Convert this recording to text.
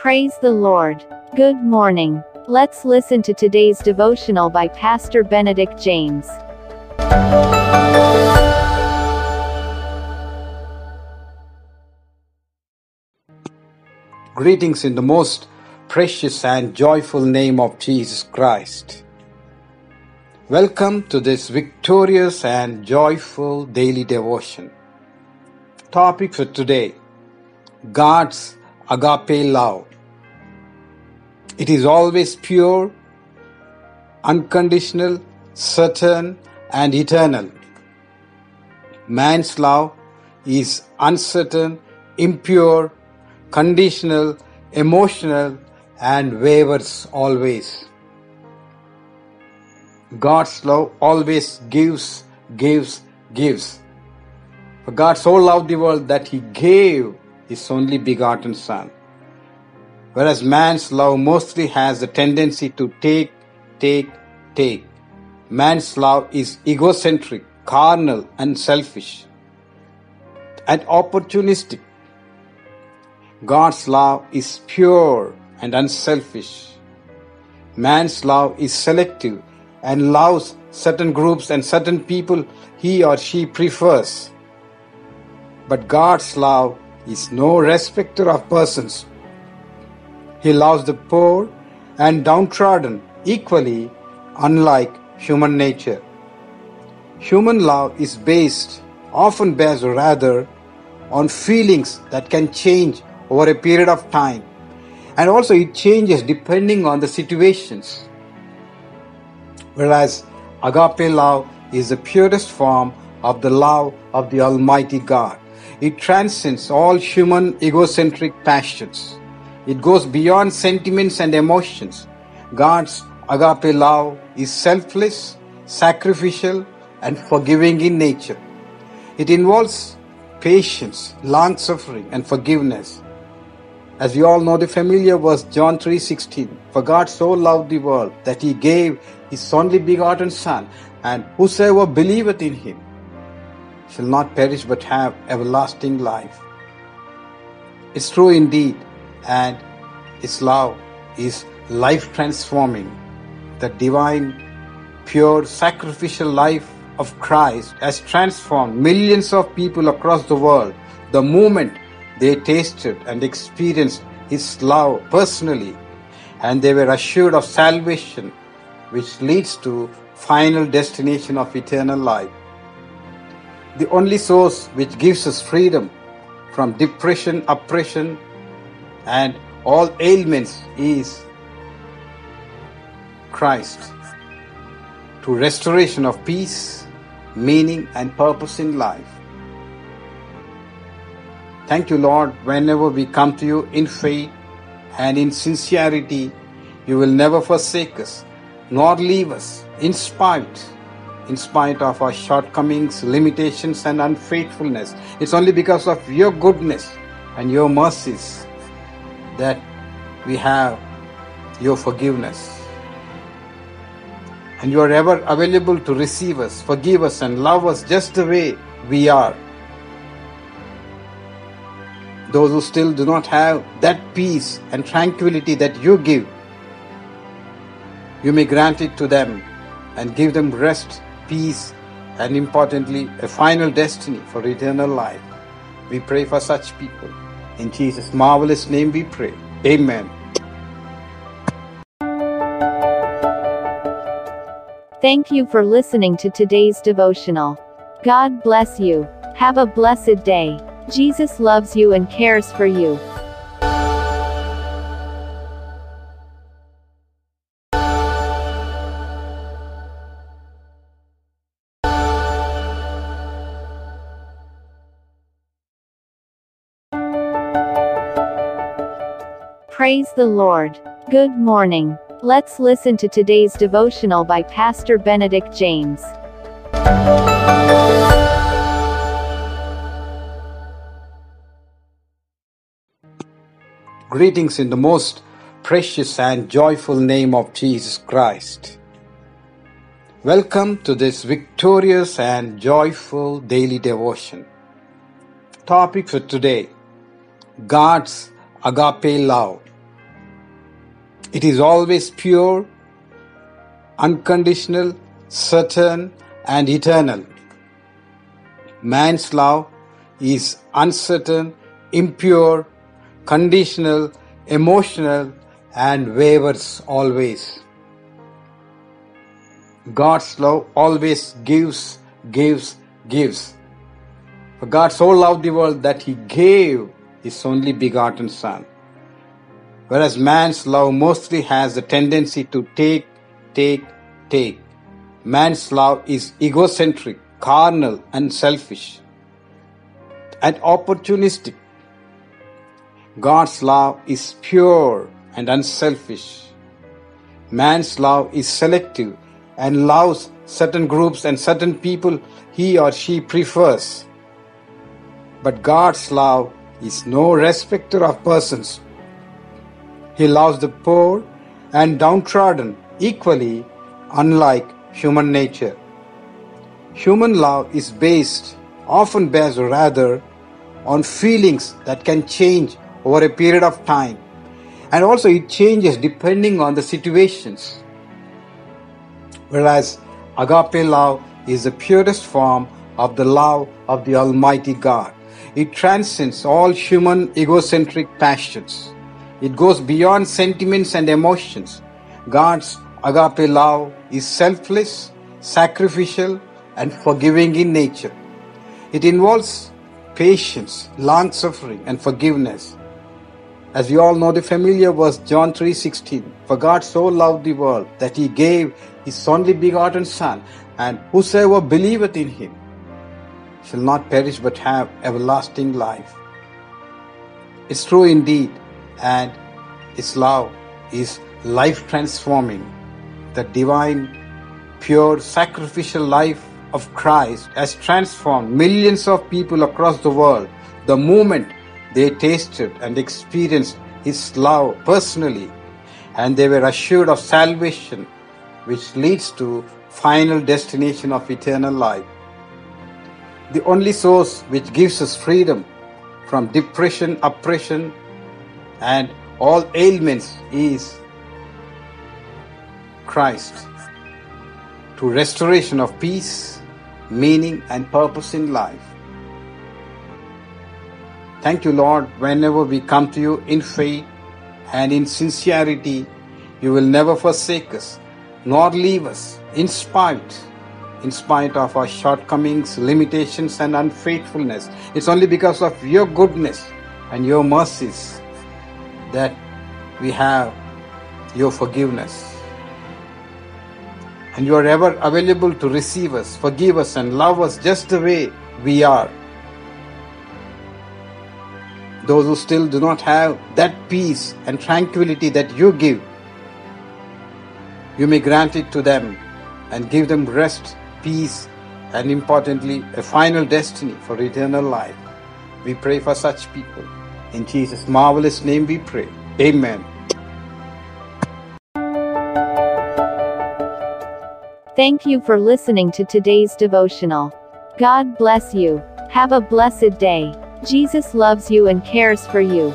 Praise the Lord. Good morning. Let's listen to today's devotional by Pastor Benedict James. Greetings in the most precious and joyful name of Jesus Christ. Welcome to this victorious and joyful daily devotion. Topic for today God's agape love. It is always pure, unconditional, certain, and eternal. Man's love is uncertain, impure, conditional, emotional, and wavers always. God's love always gives, gives, gives. For God so loved the world that he gave his only begotten Son. Whereas man's love mostly has the tendency to take, take, take. Man's love is egocentric, carnal, and selfish, and opportunistic. God's love is pure and unselfish. Man's love is selective and loves certain groups and certain people he or she prefers. But God's love is no respecter of persons. He loves the poor and downtrodden equally, unlike human nature. Human love is based, often based rather, on feelings that can change over a period of time. And also, it changes depending on the situations. Whereas agape love is the purest form of the love of the Almighty God. It transcends all human egocentric passions. It goes beyond sentiments and emotions. God's agape love is selfless, sacrificial, and forgiving in nature. It involves patience, long suffering, and forgiveness. As we all know the familiar verse John 3:16 For God so loved the world that he gave his only begotten son and whosoever believeth in him shall not perish but have everlasting life. It's true indeed and its love is life transforming. The divine pure sacrificial life of Christ has transformed millions of people across the world the moment they tasted and experienced His love personally, and they were assured of salvation, which leads to final destination of eternal life. The only source which gives us freedom from depression, oppression, and all ailments is Christ to restoration of peace, meaning, and purpose in life. Thank you, Lord, whenever we come to you in faith and in sincerity, you will never forsake us, nor leave us in spite, in spite of our shortcomings, limitations, and unfaithfulness. It's only because of your goodness and your mercies that we have your forgiveness. And you are ever available to receive us, forgive us, and love us just the way we are those who still do not have that peace and tranquility that you give, you may grant it to them and give them rest, peace, and importantly, a final destiny for eternal life. We pray for such people. In Jesus' marvelous name we pray. Amen. Thank you for listening to today's devotional. God bless you. Have a blessed day. Jesus loves you and cares for you. Praise the Lord. Good morning. Let's listen to today's devotional by Pastor Benedict James. Greetings in the most precious and joyful name of Jesus Christ. Welcome to this victorious and joyful daily devotion. Topic for today God's agape love. It is always pure, unconditional, certain, and eternal. Man's love is uncertain, impure, conditional, emotional, and wavers always. God's love always gives, gives, gives. For God so loved the world that he gave his only begotten Son. Whereas man's love mostly has the tendency to take, take, take. Man's love is egocentric, carnal, and selfish, and opportunistic. God's love is pure and unselfish. Man's love is selective and loves certain groups and certain people he or she prefers. But God's love is no respecter of persons. He loves the poor and downtrodden equally, unlike human nature. Human love is based, often based rather, on feelings that can change over a period of time. And also it changes depending on the situations. Whereas agape love is the purest form of the love of the Almighty God. It transcends all human egocentric passions. It goes beyond sentiments and emotions. God's agape love is selfless, sacrificial, and forgiving in nature. It involves patience, long suffering, and forgiveness. As we all know the familiar verse John 3:16, for God so loved the world that he gave his only begotten son, and whosoever believeth in him shall not perish but have everlasting life. It's true indeed, and its love is life transforming. The divine, pure, sacrificial life of Christ has transformed millions of people across the world the moment they tasted and experienced His love personally, and they were assured of salvation, which leads to final destination of eternal life. The only source which gives us freedom from depression, oppression, and all ailments is Christ to restoration of peace, meaning, and purpose in life. Thank you, Lord, whenever we come to you in faith and in sincerity, you will never forsake us nor leave us in spite in spite of our shortcomings, limitations, and unfaithfulness. It's only because of your goodness and your mercies that we have your forgiveness. And you are ever available to receive us, forgive us, and love us just the way we are. Those who still do not have that peace and tranquility that you give, you may grant it to them and give them rest, peace, and importantly, a final destiny for eternal life. We pray for such people. In Jesus' marvelous name we pray. Amen. Thank you for listening to today's devotional. God bless you. Have a blessed day. Jesus loves you and cares for you.